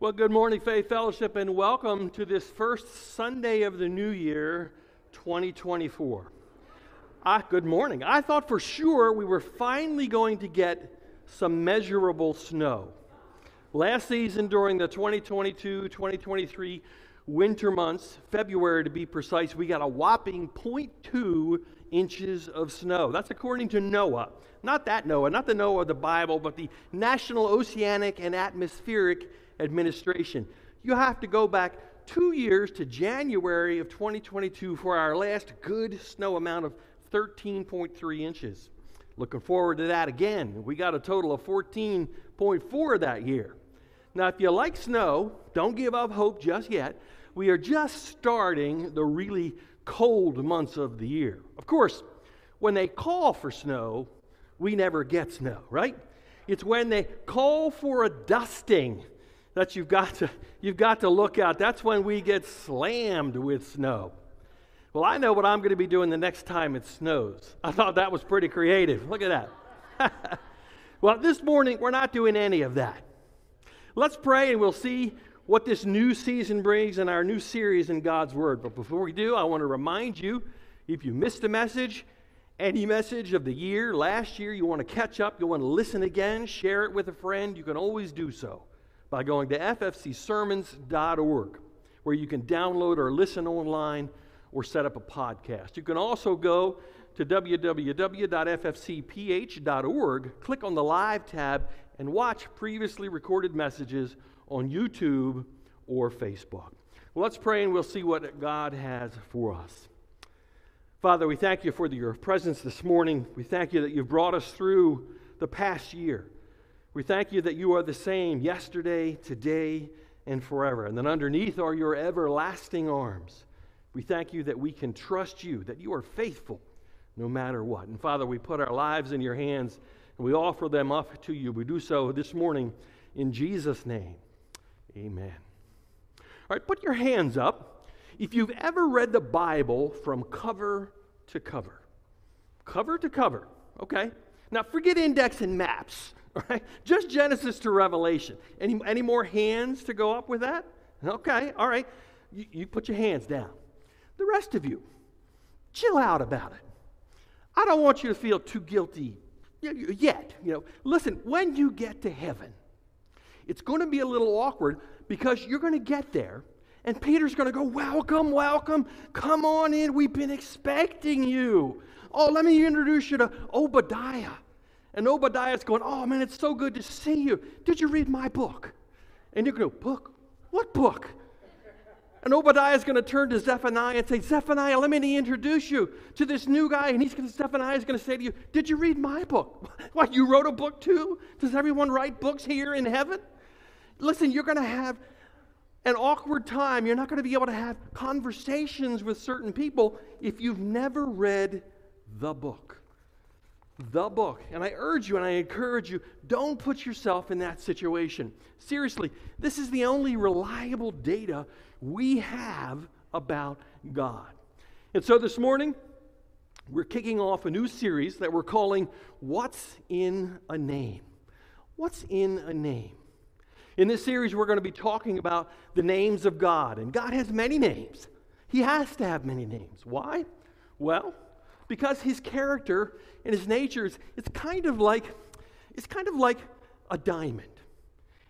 Well, good morning, Faith Fellowship, and welcome to this first Sunday of the new year, 2024. Ah, good morning. I thought for sure we were finally going to get some measurable snow. Last season, during the 2022 2023 winter months, February to be precise, we got a whopping 0.2 inches of snow. That's according to NOAA. Not that NOAA, not the Noah of the Bible, but the National Oceanic and Atmospheric administration. You have to go back two years to January of 2022 for our last good snow amount of 13.3 inches. Looking forward to that again. We got a total of 14.4 that year. Now, if you like snow, don't give up hope just yet. We are just starting the really cold months of the year. Of course, when they call for snow, we never get snow, right? It's when they call for a dusting that you've got to, you've got to look out. That's when we get slammed with snow. Well, I know what I'm going to be doing the next time it snows. I thought that was pretty creative. Look at that. well, this morning, we're not doing any of that. Let's pray and we'll see what this new season brings in our new series in God's Word. But before we do, I want to remind you if you missed a message, any message of the year, last year, you want to catch up, you want to listen again, share it with a friend, you can always do so by going to ffcsermons.org, where you can download or listen online or set up a podcast. You can also go to www.ffcph.org, click on the Live tab, and watch previously recorded messages on YouTube or Facebook. Well, let's pray and we'll see what God has for us. Father, we thank you for your presence this morning. We thank you that you've brought us through the past year. We thank you that you are the same yesterday, today, and forever. And then underneath are your everlasting arms. We thank you that we can trust you, that you are faithful no matter what. And Father, we put our lives in your hands and we offer them up to you. We do so this morning in Jesus' name. Amen. All right, put your hands up if you've ever read the Bible from cover to cover. Cover to cover, okay? Now forget index and maps. Right? Just Genesis to Revelation. Any, any more hands to go up with that? Okay, all right. You, you put your hands down. The rest of you, chill out about it. I don't want you to feel too guilty yet. You know, listen, when you get to heaven, it's going to be a little awkward because you're going to get there and Peter's going to go, Welcome, welcome, come on in. We've been expecting you. Oh, let me introduce you to Obadiah. And Obadiah's going, Oh man, it's so good to see you. Did you read my book? And you go, Book? What book? And Obadiah's going to turn to Zephaniah and say, Zephaniah, let me introduce you to this new guy. And he's going to, Zephaniah's going to say to you, Did you read my book? What, you wrote a book too? Does everyone write books here in heaven? Listen, you're going to have an awkward time. You're not going to be able to have conversations with certain people if you've never read the book the book. And I urge you and I encourage you don't put yourself in that situation. Seriously, this is the only reliable data we have about God. And so this morning, we're kicking off a new series that we're calling What's in a Name? What's in a Name? In this series, we're going to be talking about the names of God. And God has many names. He has to have many names. Why? Well, because his character and his nature is it's kind of like it's kind of like a diamond.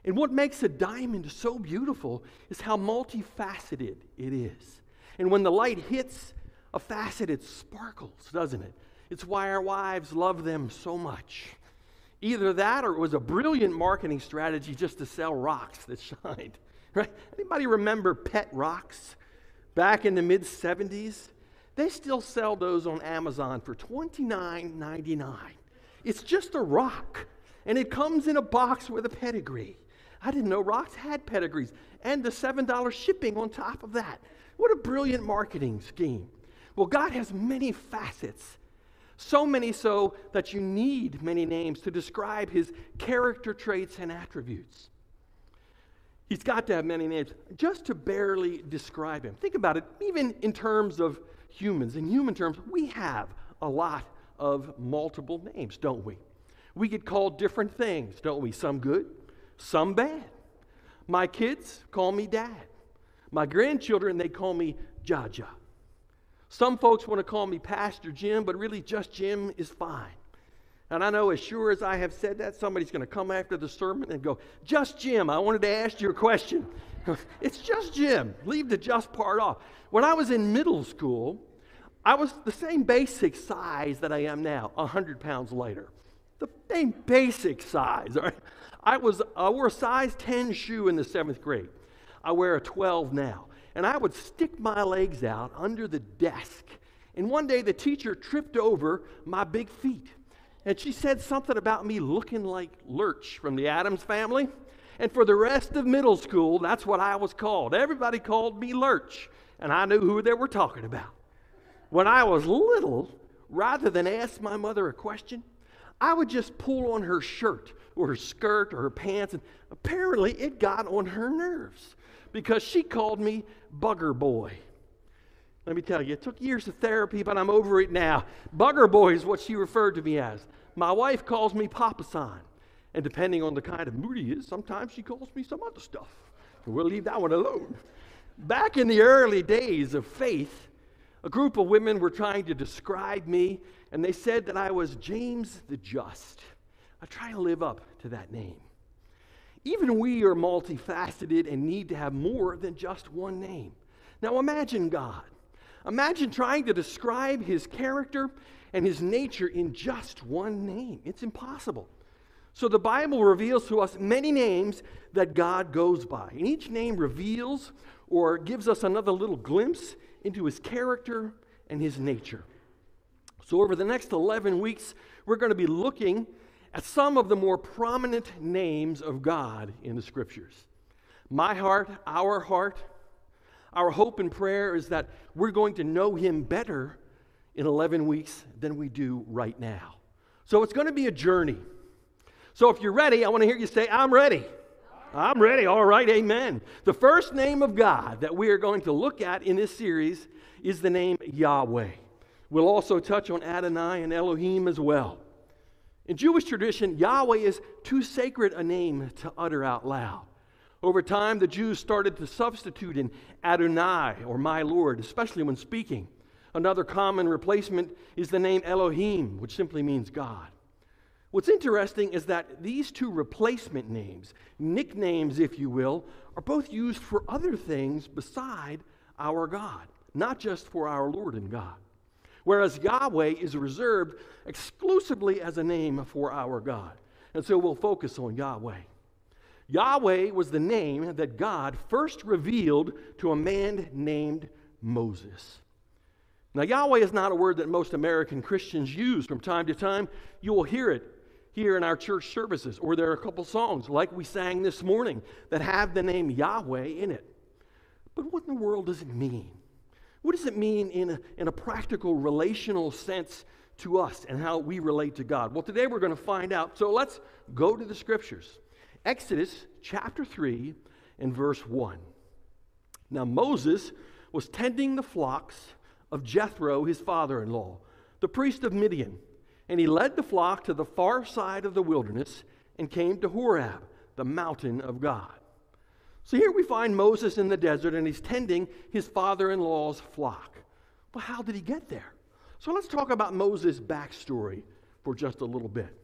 And what makes a diamond so beautiful is how multifaceted it is. And when the light hits a facet, it sparkles, doesn't it? It's why our wives love them so much. Either that or it was a brilliant marketing strategy just to sell rocks that shined. Right? Anybody remember pet rocks back in the mid 70s? They still sell those on Amazon for $29.99. It's just a rock, and it comes in a box with a pedigree. I didn't know rocks had pedigrees, and the $7 shipping on top of that. What a brilliant marketing scheme. Well, God has many facets, so many so that you need many names to describe his character traits and attributes. He's got to have many names just to barely describe him. Think about it, even in terms of humans. In human terms, we have a lot of multiple names, don't we? We get called different things, don't we? Some good, some bad. My kids call me dad. My grandchildren, they call me Jaja. Some folks want to call me Pastor Jim, but really just Jim is fine. And I know as sure as I have said that, somebody's going to come after the sermon and go, Just Jim, I wanted to ask you a question. It's just Jim. Leave the just part off. When I was in middle school, I was the same basic size that I am now, 100 pounds lighter. The same basic size. Right? I, was, I wore a size 10 shoe in the seventh grade. I wear a 12 now. And I would stick my legs out under the desk. And one day the teacher tripped over my big feet. And she said something about me looking like Lurch from the Addams family. And for the rest of middle school, that's what I was called. Everybody called me Lurch, and I knew who they were talking about. When I was little, rather than ask my mother a question, I would just pull on her shirt or her skirt or her pants, and apparently it got on her nerves because she called me Bugger Boy. Let me tell you, it took years of therapy, but I'm over it now. Bugger Boy is what she referred to me as. My wife calls me Papa San. And depending on the kind of mood he is, sometimes she calls me some other stuff. We'll leave that one alone. Back in the early days of faith, a group of women were trying to describe me, and they said that I was James the Just. I try to live up to that name. Even we are multifaceted and need to have more than just one name. Now imagine God. Imagine trying to describe his character and his nature in just one name. It's impossible. So the Bible reveals to us many names that God goes by. And each name reveals or gives us another little glimpse into his character and his nature. So over the next 11 weeks, we're going to be looking at some of the more prominent names of God in the scriptures. My heart, our heart, our hope and prayer is that we're going to know him better in 11 weeks than we do right now. So it's going to be a journey. So if you're ready, I want to hear you say, I'm ready. I'm ready. All right, amen. The first name of God that we are going to look at in this series is the name Yahweh. We'll also touch on Adonai and Elohim as well. In Jewish tradition, Yahweh is too sacred a name to utter out loud. Over time, the Jews started to substitute in Adonai or my Lord, especially when speaking. Another common replacement is the name Elohim, which simply means God. What's interesting is that these two replacement names, nicknames, if you will, are both used for other things beside our God, not just for our Lord and God. Whereas Yahweh is reserved exclusively as a name for our God. And so we'll focus on Yahweh. Yahweh was the name that God first revealed to a man named Moses. Now, Yahweh is not a word that most American Christians use. From time to time, you will hear it here in our church services, or there are a couple songs like we sang this morning that have the name Yahweh in it. But what in the world does it mean? What does it mean in a, in a practical relational sense to us and how we relate to God? Well, today we're going to find out. So let's go to the scriptures. Exodus chapter 3 and verse 1. Now, Moses was tending the flocks of Jethro, his father in law, the priest of Midian. And he led the flock to the far side of the wilderness and came to Horeb, the mountain of God. So here we find Moses in the desert and he's tending his father in law's flock. Well, how did he get there? So let's talk about Moses' backstory for just a little bit.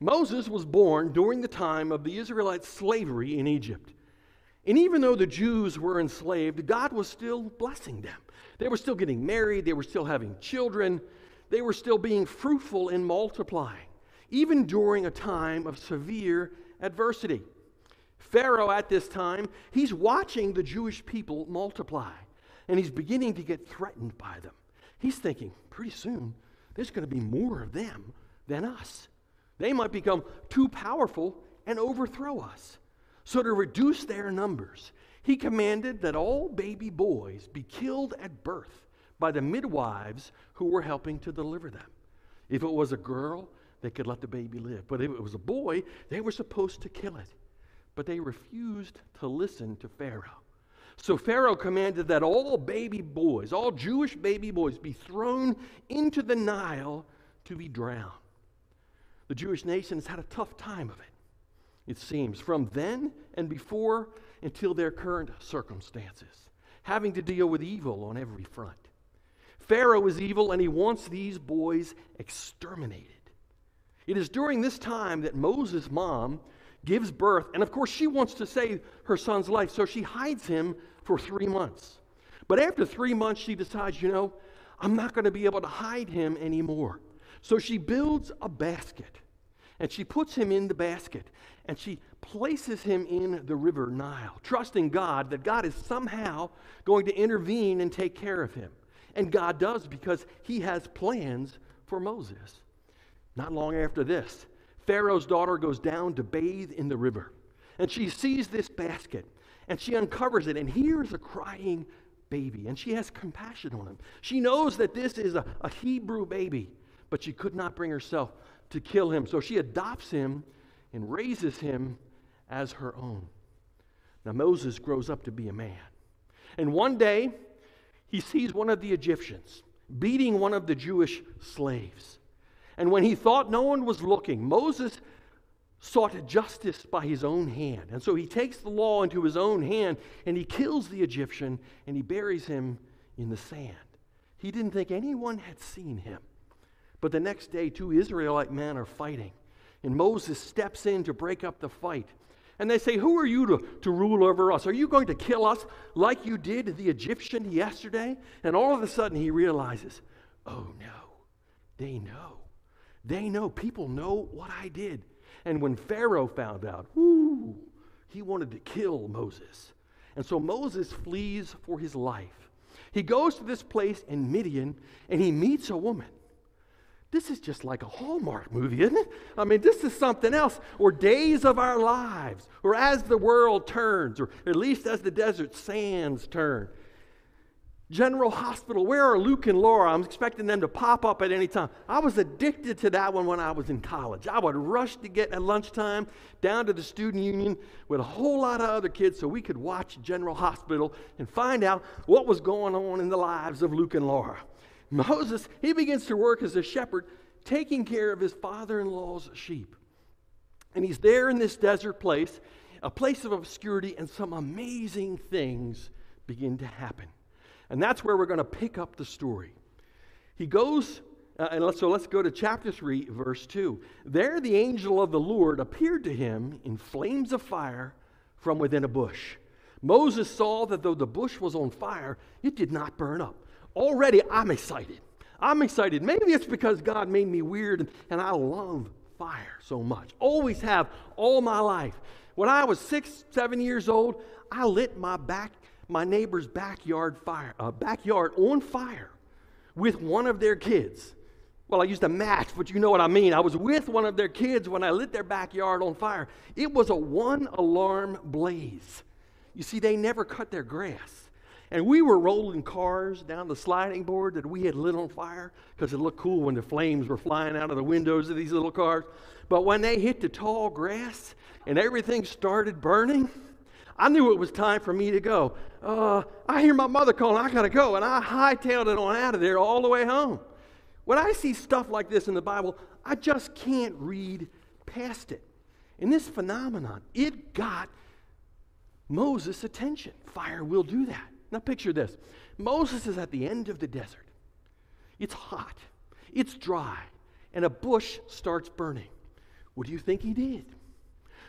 Moses was born during the time of the Israelite slavery in Egypt. And even though the Jews were enslaved, God was still blessing them. They were still getting married, they were still having children, they were still being fruitful and multiplying, even during a time of severe adversity. Pharaoh at this time, he's watching the Jewish people multiply, and he's beginning to get threatened by them. He's thinking, pretty soon, there's going to be more of them than us. They might become too powerful and overthrow us. So, to reduce their numbers, he commanded that all baby boys be killed at birth by the midwives who were helping to deliver them. If it was a girl, they could let the baby live. But if it was a boy, they were supposed to kill it. But they refused to listen to Pharaoh. So Pharaoh commanded that all baby boys, all Jewish baby boys, be thrown into the Nile to be drowned. The Jewish nation has had a tough time of it. it seems, from then and before until their current circumstances, having to deal with evil on every front. Pharaoh is evil and he wants these boys exterminated. It is during this time that Moses' mom gives birth, and of course, she wants to save her son's life, so she hides him for three months. But after three months, she decides, you know, I'm not going to be able to hide him anymore. So she builds a basket and she puts him in the basket and she places him in the river Nile, trusting God that God is somehow going to intervene and take care of him. And God does because he has plans for Moses. Not long after this, Pharaoh's daughter goes down to bathe in the river. And she sees this basket and she uncovers it and hears a crying baby. And she has compassion on him. She knows that this is a, a Hebrew baby, but she could not bring herself to kill him. So she adopts him and raises him as her own. Now, Moses grows up to be a man. And one day, he sees one of the Egyptians beating one of the Jewish slaves. And when he thought no one was looking, Moses sought justice by his own hand. And so he takes the law into his own hand and he kills the Egyptian and he buries him in the sand. He didn't think anyone had seen him. But the next day, two Israelite men are fighting. And Moses steps in to break up the fight. And they say, Who are you to, to rule over us? Are you going to kill us like you did the Egyptian yesterday? And all of a sudden he realizes, Oh no, they know. They know. People know what I did. And when Pharaoh found out, whoo, he wanted to kill Moses. And so Moses flees for his life. He goes to this place in Midian and he meets a woman. This is just like a Hallmark movie, isn't it? I mean, this is something else. Or days of our lives, or as the world turns, or at least as the desert sands turn. General Hospital, where are Luke and Laura? I'm expecting them to pop up at any time. I was addicted to that one when I was in college. I would rush to get at lunchtime down to the student union with a whole lot of other kids so we could watch General Hospital and find out what was going on in the lives of Luke and Laura. Moses, he begins to work as a shepherd, taking care of his father in law's sheep. And he's there in this desert place, a place of obscurity, and some amazing things begin to happen. And that's where we're going to pick up the story. He goes, uh, and let's, so let's go to chapter 3, verse 2. There the angel of the Lord appeared to him in flames of fire from within a bush. Moses saw that though the bush was on fire, it did not burn up already I'm excited. I'm excited. Maybe it's because God made me weird and, and I love fire so much. Always have all my life. When I was six, seven years old, I lit my back, my neighbor's backyard fire, uh, backyard on fire with one of their kids. Well, I used a match, but you know what I mean. I was with one of their kids when I lit their backyard on fire. It was a one alarm blaze. You see, they never cut their grass. And we were rolling cars down the sliding board that we had lit on fire because it looked cool when the flames were flying out of the windows of these little cars. But when they hit the tall grass and everything started burning, I knew it was time for me to go. Uh, I hear my mother calling, I gotta go. And I hightailed it on out of there all the way home. When I see stuff like this in the Bible, I just can't read past it. And this phenomenon, it got Moses' attention. Fire will do that. Now, picture this Moses is at the end of the desert. It's hot, it's dry, and a bush starts burning. What do you think he did?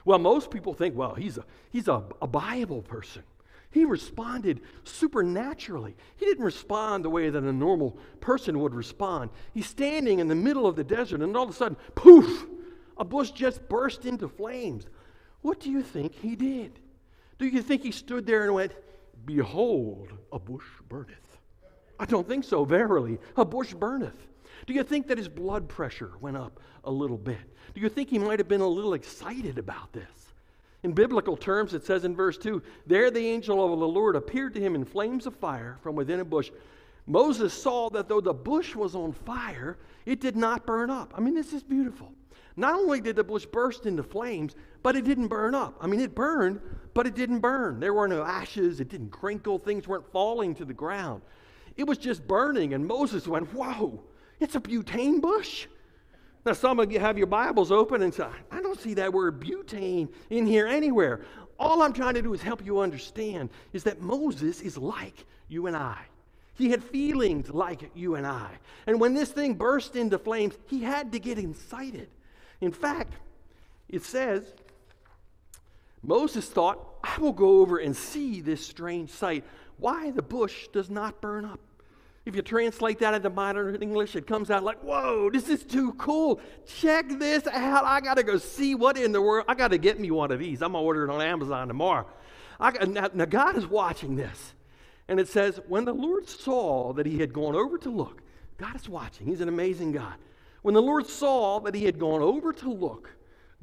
Well, most people think, well, he's a, he's a, a Bible person. He responded supernaturally. He didn't respond the way that a normal person would respond. He's standing in the middle of the desert, and all of a sudden, poof, a bush just burst into flames. What do you think he did? Do you think he stood there and went, Behold, a bush burneth. I don't think so, verily. A bush burneth. Do you think that his blood pressure went up a little bit? Do you think he might have been a little excited about this? In biblical terms, it says in verse 2 There the angel of the Lord appeared to him in flames of fire from within a bush. Moses saw that though the bush was on fire, it did not burn up. I mean, this is beautiful. Not only did the bush burst into flames, but it didn't burn up. I mean, it burned, but it didn't burn. There were no ashes, it didn't crinkle, things weren't falling to the ground. It was just burning, and Moses went, Whoa, it's a butane bush. Now, some of you have your Bibles open and say, I don't see that word butane in here anywhere. All I'm trying to do is help you understand is that Moses is like you and I. He had feelings like you and I. And when this thing burst into flames, he had to get incited. In fact, it says, Moses thought, I will go over and see this strange sight, why the bush does not burn up. If you translate that into modern English, it comes out like, whoa, this is too cool. Check this out. I got to go see what in the world. I got to get me one of these. I'm going to order it on Amazon tomorrow. I, now, now, God is watching this. And it says, when the Lord saw that he had gone over to look, God is watching. He's an amazing God. When the Lord saw that he had gone over to look,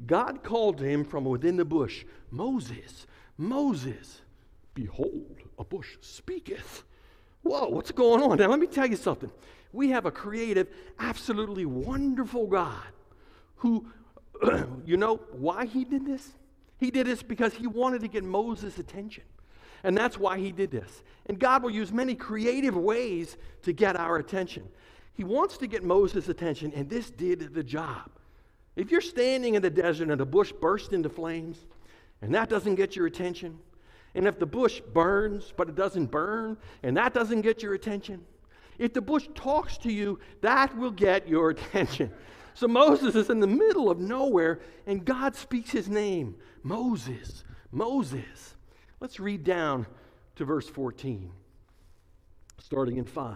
God called to him from within the bush, Moses, Moses, behold, a bush speaketh. Whoa, what's going on? Now, let me tell you something. We have a creative, absolutely wonderful God who, you know, why he did this? He did this because he wanted to get Moses' attention. And that's why he did this. And God will use many creative ways to get our attention. He wants to get Moses' attention, and this did the job. If you're standing in the desert and a bush bursts into flames, and that doesn't get your attention, and if the bush burns, but it doesn't burn, and that doesn't get your attention, if the bush talks to you, that will get your attention. So Moses is in the middle of nowhere, and God speaks his name Moses, Moses. Let's read down to verse 14, starting in 5.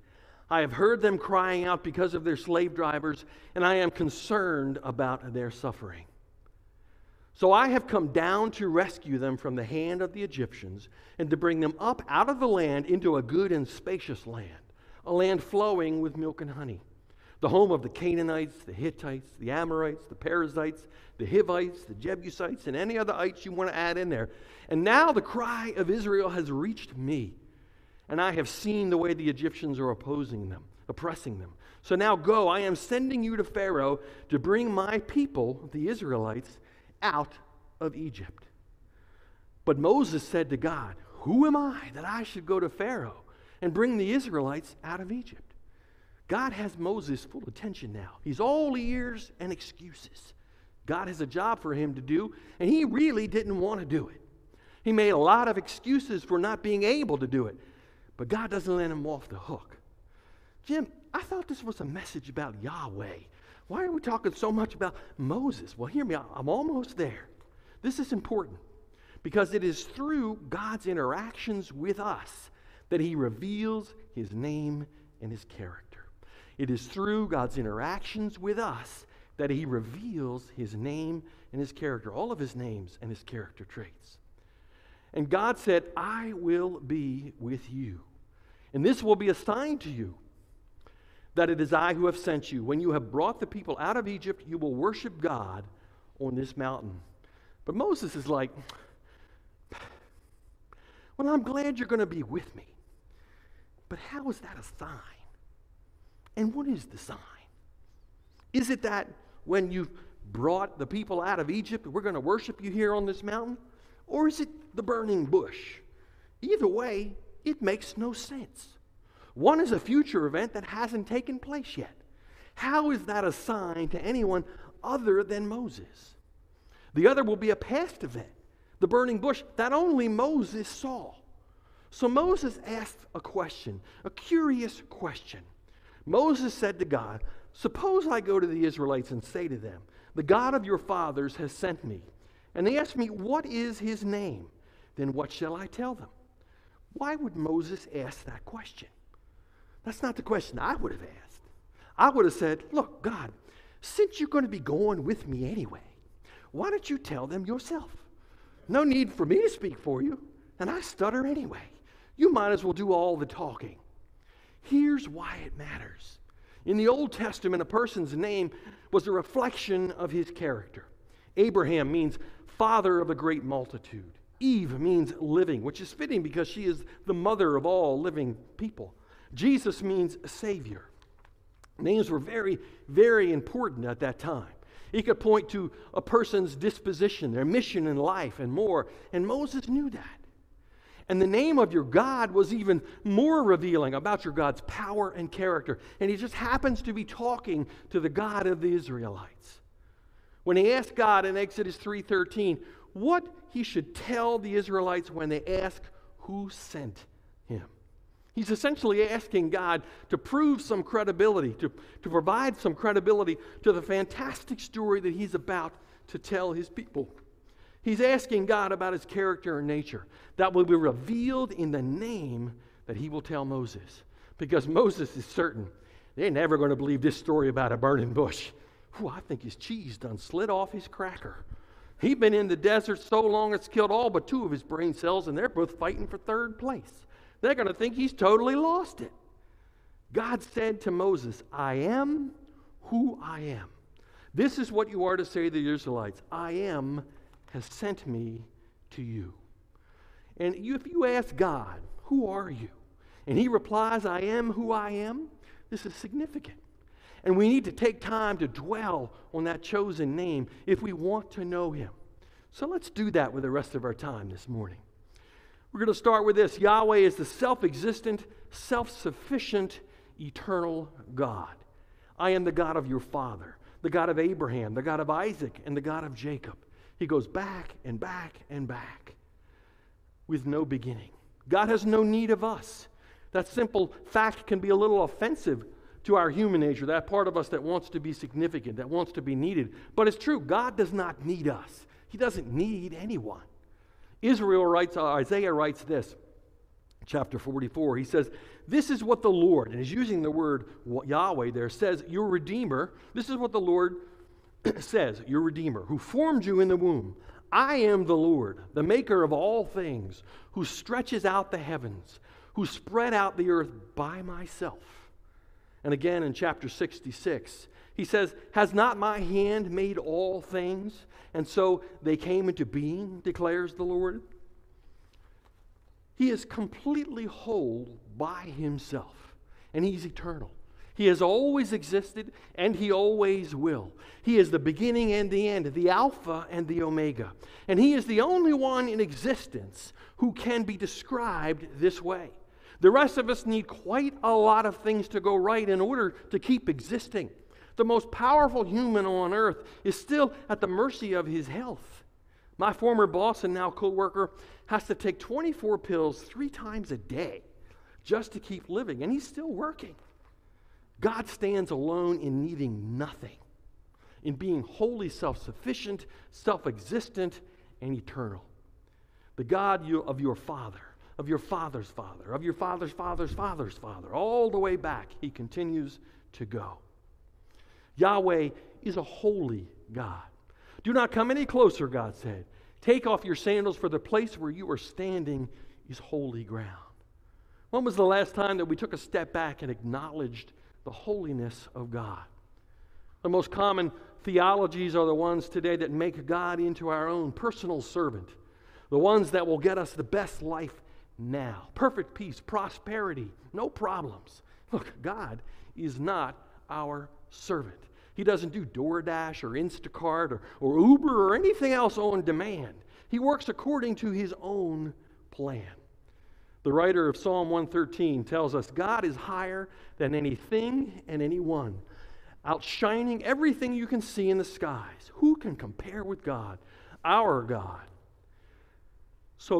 I have heard them crying out because of their slave drivers, and I am concerned about their suffering. So I have come down to rescue them from the hand of the Egyptians and to bring them up out of the land into a good and spacious land a land flowing with milk and honey, the home of the Canaanites, the Hittites, the Amorites, the Perizzites, the Hivites, the Jebusites, and any other ites you want to add in there. And now the cry of Israel has reached me, and I have seen the way the Egyptians are opposing them, oppressing them. So now go, I am sending you to Pharaoh to bring my people, the Israelites, out of Egypt. But Moses said to God, Who am I that I should go to Pharaoh? and bring the Israelites out of Egypt. God has Moses full attention now. He's all ears and excuses. God has a job for him to do, and he really didn't want to do it. He made a lot of excuses for not being able to do it, but God doesn't let him off the hook. Jim, I thought this was a message about Yahweh. Why are we talking so much about Moses? Well, hear me, I'm almost there. This is important because it is through God's interactions with us that he reveals his name and his character. It is through God's interactions with us that he reveals his name and his character, all of his names and his character traits. And God said, I will be with you. And this will be a sign to you that it is I who have sent you. When you have brought the people out of Egypt, you will worship God on this mountain. But Moses is like, Well, I'm glad you're going to be with me. But how is that a sign? And what is the sign? Is it that when you've brought the people out of Egypt, we're going to worship you here on this mountain? Or is it the burning bush? Either way, it makes no sense. One is a future event that hasn't taken place yet. How is that a sign to anyone other than Moses? The other will be a past event, the burning bush that only Moses saw. So Moses asked a question, a curious question. Moses said to God, Suppose I go to the Israelites and say to them, The God of your fathers has sent me. And they ask me, What is his name? Then what shall I tell them? Why would Moses ask that question? That's not the question I would have asked. I would have said, Look, God, since you're going to be going with me anyway, why don't you tell them yourself? No need for me to speak for you, and I stutter anyway you might as well do all the talking. Here's why it matters. In the Old Testament, a person's name was a reflection of his character. Abraham means father of a great multitude. Eve means living, which is fitting because she is the mother of all living people. Jesus means Savior. Names were very, very important at that time. He could point to a person's disposition, their mission in life, and more. And Moses knew that. And the name of your God was even more revealing about your God's power and character. And he just happens to be talking to the God of the Israelites. When he asked God in Exodus 3:13 what he should tell the Israelites when they ask who sent him. He's essentially asking God to prove some credibility, to, to provide some credibility to the fantastic story that he's about to tell his people. He's asking God about his character and nature that will be revealed in the name that he will tell Moses. Because Moses is certain they're never going to believe this story about a burning bush. Whew, I think his cheese done slid off his cracker. He'd been in the desert so long it's killed all but two of his brain cells, and they're both fighting for third place. They're going to think he's totally lost it. God said to Moses, I am who I am. This is what you are to say to the Israelites I am has sent me to you. And if you ask God, Who are you? And he replies, I am who I am, this is significant. And we need to take time to dwell on that chosen name if we want to know him. So let's do that with the rest of our time this morning. We're going to start with this Yahweh is the self existent, self sufficient, eternal God. I am the God of your father, the God of Abraham, the God of Isaac, and the God of Jacob. He goes back and back and back with no beginning. God has no need of us. That simple fact can be a little offensive to our human nature, that part of us that wants to be significant, that wants to be needed. But it's true, God does not need us, He doesn't need anyone. Israel writes, uh, Isaiah writes this, chapter 44. He says, This is what the Lord, and he's using the word Yahweh there, says, Your Redeemer. This is what the Lord says, Your Redeemer, who formed you in the womb. I am the Lord, the maker of all things, who stretches out the heavens, who spread out the earth by myself. And again in chapter 66, he says, Has not my hand made all things? And so they came into being, declares the Lord. He is completely whole by himself, and he's eternal. He has always existed, and he always will. He is the beginning and the end, the Alpha and the Omega. And he is the only one in existence who can be described this way. The rest of us need quite a lot of things to go right in order to keep existing. The most powerful human on earth is still at the mercy of his health. My former boss and now co worker has to take 24 pills three times a day just to keep living, and he's still working. God stands alone in needing nothing, in being wholly self sufficient, self existent, and eternal. The God of your father, of your father's father, of your father's father's father's father, all the way back, he continues to go. Yahweh is a holy God. Do not come any closer, God said. Take off your sandals, for the place where you are standing is holy ground. When was the last time that we took a step back and acknowledged the holiness of God? The most common theologies are the ones today that make God into our own personal servant, the ones that will get us the best life now perfect peace, prosperity, no problems. Look, God is not our servant. He doesn't do DoorDash or Instacart or, or Uber or anything else on demand. He works according to his own plan. The writer of Psalm 113 tells us God is higher than anything and anyone, outshining everything you can see in the skies. Who can compare with God, our God? So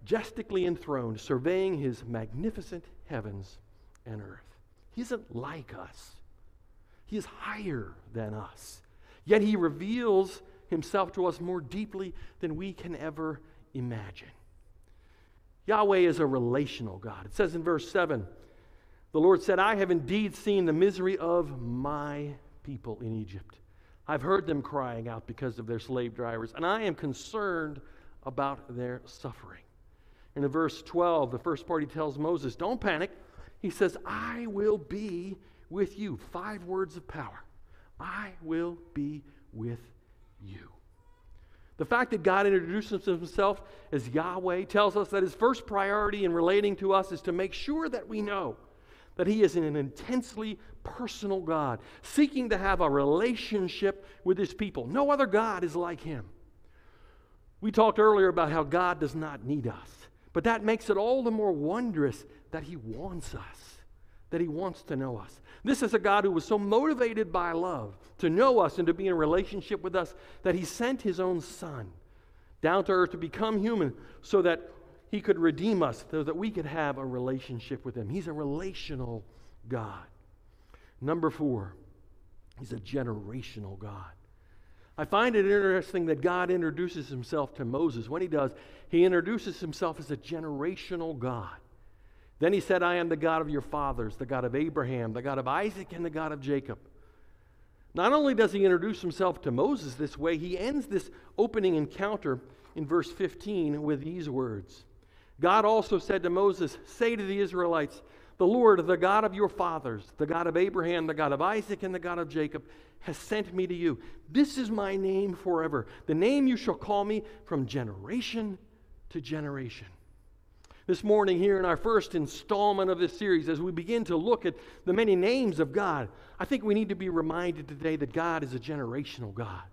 majestically enthroned, surveying his magnificent heavens and earth. He isn't like us. He is higher than us. Yet he reveals himself to us more deeply than we can ever imagine. Yahweh is a relational God. It says in verse 7 the Lord said, I have indeed seen the misery of my people in Egypt. I've heard them crying out because of their slave drivers, and I am concerned about their suffering. In verse 12, the first part he tells Moses, Don't panic. He says, I will be with you. Five words of power. I will be with you. The fact that God introduces himself as Yahweh tells us that his first priority in relating to us is to make sure that we know that he is an intensely personal God, seeking to have a relationship with his people. No other God is like him. We talked earlier about how God does not need us, but that makes it all the more wondrous that he wants us, that he wants to know us. This is a God who was so motivated by love to know us and to be in a relationship with us that he sent his own son down to earth to become human so that he could redeem us, so that we could have a relationship with him. He's a relational God. Number four, he's a generational God. I find it interesting that God introduces himself to Moses. When he does, he introduces himself as a generational God. Then he said, I am the God of your fathers, the God of Abraham, the God of Isaac, and the God of Jacob. Not only does he introduce himself to Moses this way, he ends this opening encounter in verse 15 with these words God also said to Moses, Say to the Israelites, the Lord, the God of your fathers, the God of Abraham, the God of Isaac, and the God of Jacob, has sent me to you. This is my name forever, the name you shall call me from generation to generation this morning here in our first installment of this series as we begin to look at the many names of God. I think we need to be reminded today that God is a generational God.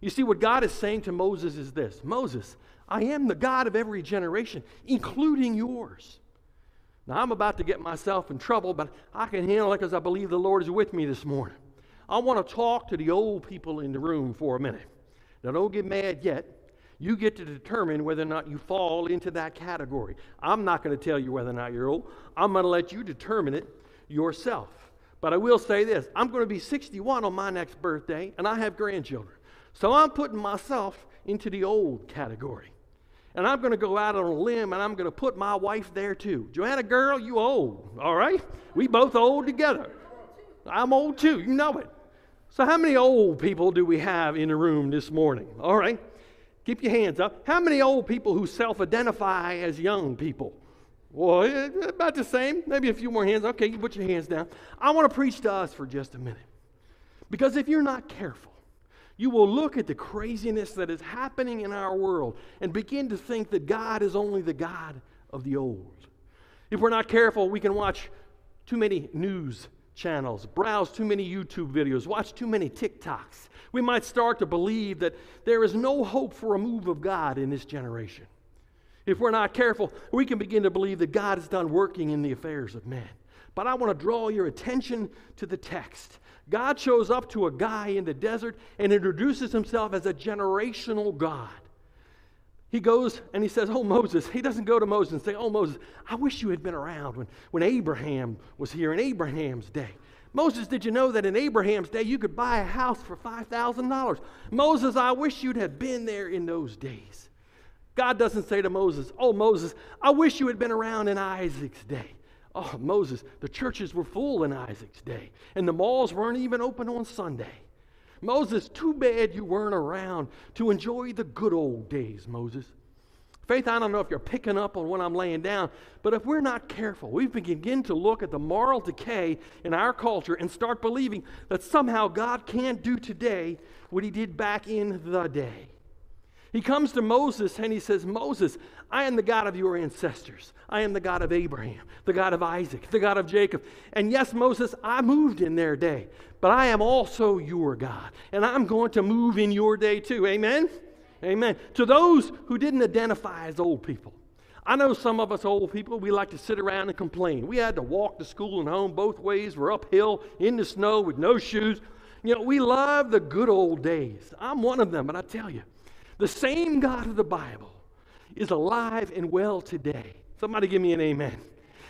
You see, what God is saying to Moses is this Moses, I am the God of every generation, including yours. Now, I'm about to get myself in trouble, but I can handle it because I believe the Lord is with me this morning. I want to talk to the old people in the room for a minute. Now, don't get mad yet you get to determine whether or not you fall into that category. I'm not going to tell you whether or not you're old. I'm going to let you determine it yourself. But I will say this I'm going to be 61 on my next birthday, and I have grandchildren. So I'm putting myself into the old category. And I'm going to go out on a limb and I'm going to put my wife there too. Joanna, girl, you old, all right? We both old together. I'm old too, you know it. So, how many old people do we have in the room this morning? All right. Keep your hands up. How many old people who self identify as young people? Well, eh, about the same. Maybe a few more hands. Okay, you put your hands down. I want to preach to us for just a minute. Because if you're not careful, you will look at the craziness that is happening in our world and begin to think that God is only the God of the old. If we're not careful, we can watch too many news channels, browse too many YouTube videos, watch too many TikToks. We might start to believe that there is no hope for a move of God in this generation. If we're not careful, we can begin to believe that God is done working in the affairs of men. But I want to draw your attention to the text. God shows up to a guy in the desert and introduces himself as a generational God. He goes and he says, Oh, Moses. He doesn't go to Moses and say, Oh, Moses, I wish you had been around when, when Abraham was here in Abraham's day. Moses, did you know that in Abraham's day you could buy a house for $5,000? Moses, I wish you'd have been there in those days. God doesn't say to Moses, Oh, Moses, I wish you had been around in Isaac's day. Oh, Moses, the churches were full in Isaac's day, and the malls weren't even open on Sunday. Moses, too bad you weren't around to enjoy the good old days, Moses. Faith, I don't know if you're picking up on what I'm laying down, but if we're not careful, we begin to look at the moral decay in our culture and start believing that somehow God can't do today what he did back in the day. He comes to Moses and he says, Moses, I am the God of your ancestors. I am the God of Abraham, the God of Isaac, the God of Jacob. And yes, Moses, I moved in their day, but I am also your God. And I'm going to move in your day too. Amen? Amen. To those who didn't identify as old people, I know some of us old people, we like to sit around and complain. We had to walk to school and home both ways. We're uphill in the snow with no shoes. You know, we love the good old days. I'm one of them, but I tell you, the same God of the Bible is alive and well today. Somebody give me an amen.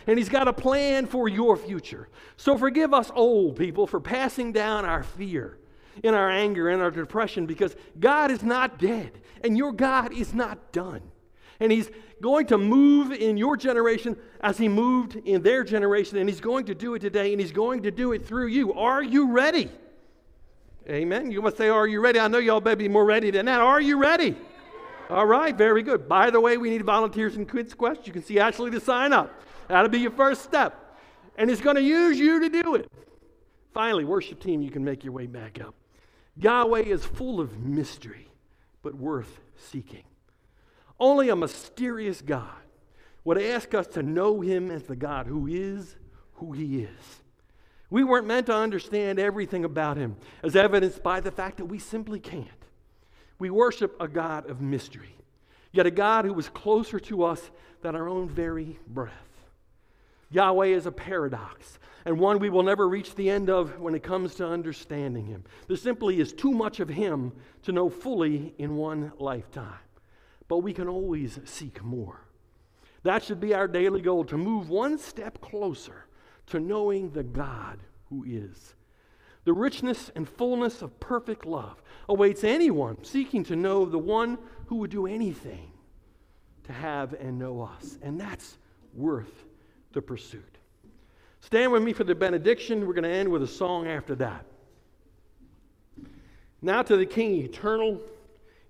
And He's got a plan for your future. So forgive us old people for passing down our fear in our anger and our depression because God is not dead and your God is not done. And He's going to move in your generation as He moved in their generation, and He's going to do it today, and He's going to do it through you. Are you ready? Amen. You must say, Are you ready? I know y'all better be more ready than that. Are you ready? All right, very good. By the way, we need volunteers in Kids Quest. You can see Ashley to sign up. That'll be your first step. And it's going to use you to do it. Finally, worship team, you can make your way back up. Yahweh is full of mystery, but worth seeking. Only a mysterious God would ask us to know him as the God who is who he is. We weren't meant to understand everything about him, as evidenced by the fact that we simply can't. We worship a God of mystery, yet a God who is closer to us than our own very breath. Yahweh is a paradox, and one we will never reach the end of when it comes to understanding him. There simply is too much of him to know fully in one lifetime. But we can always seek more. That should be our daily goal to move one step closer to knowing the God who is. The richness and fullness of perfect love awaits anyone seeking to know the one who would do anything to have and know us. And that's worth the pursuit. Stand with me for the benediction. We're going to end with a song after that. Now to the King, eternal,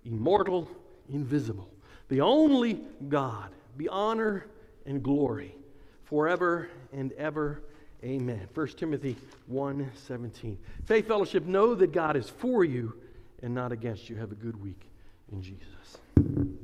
immortal, invisible, the only God, be honor and glory forever and ever. Amen. 1 Timothy 1 17. Faith Fellowship, know that God is for you and not against you. Have a good week in Jesus.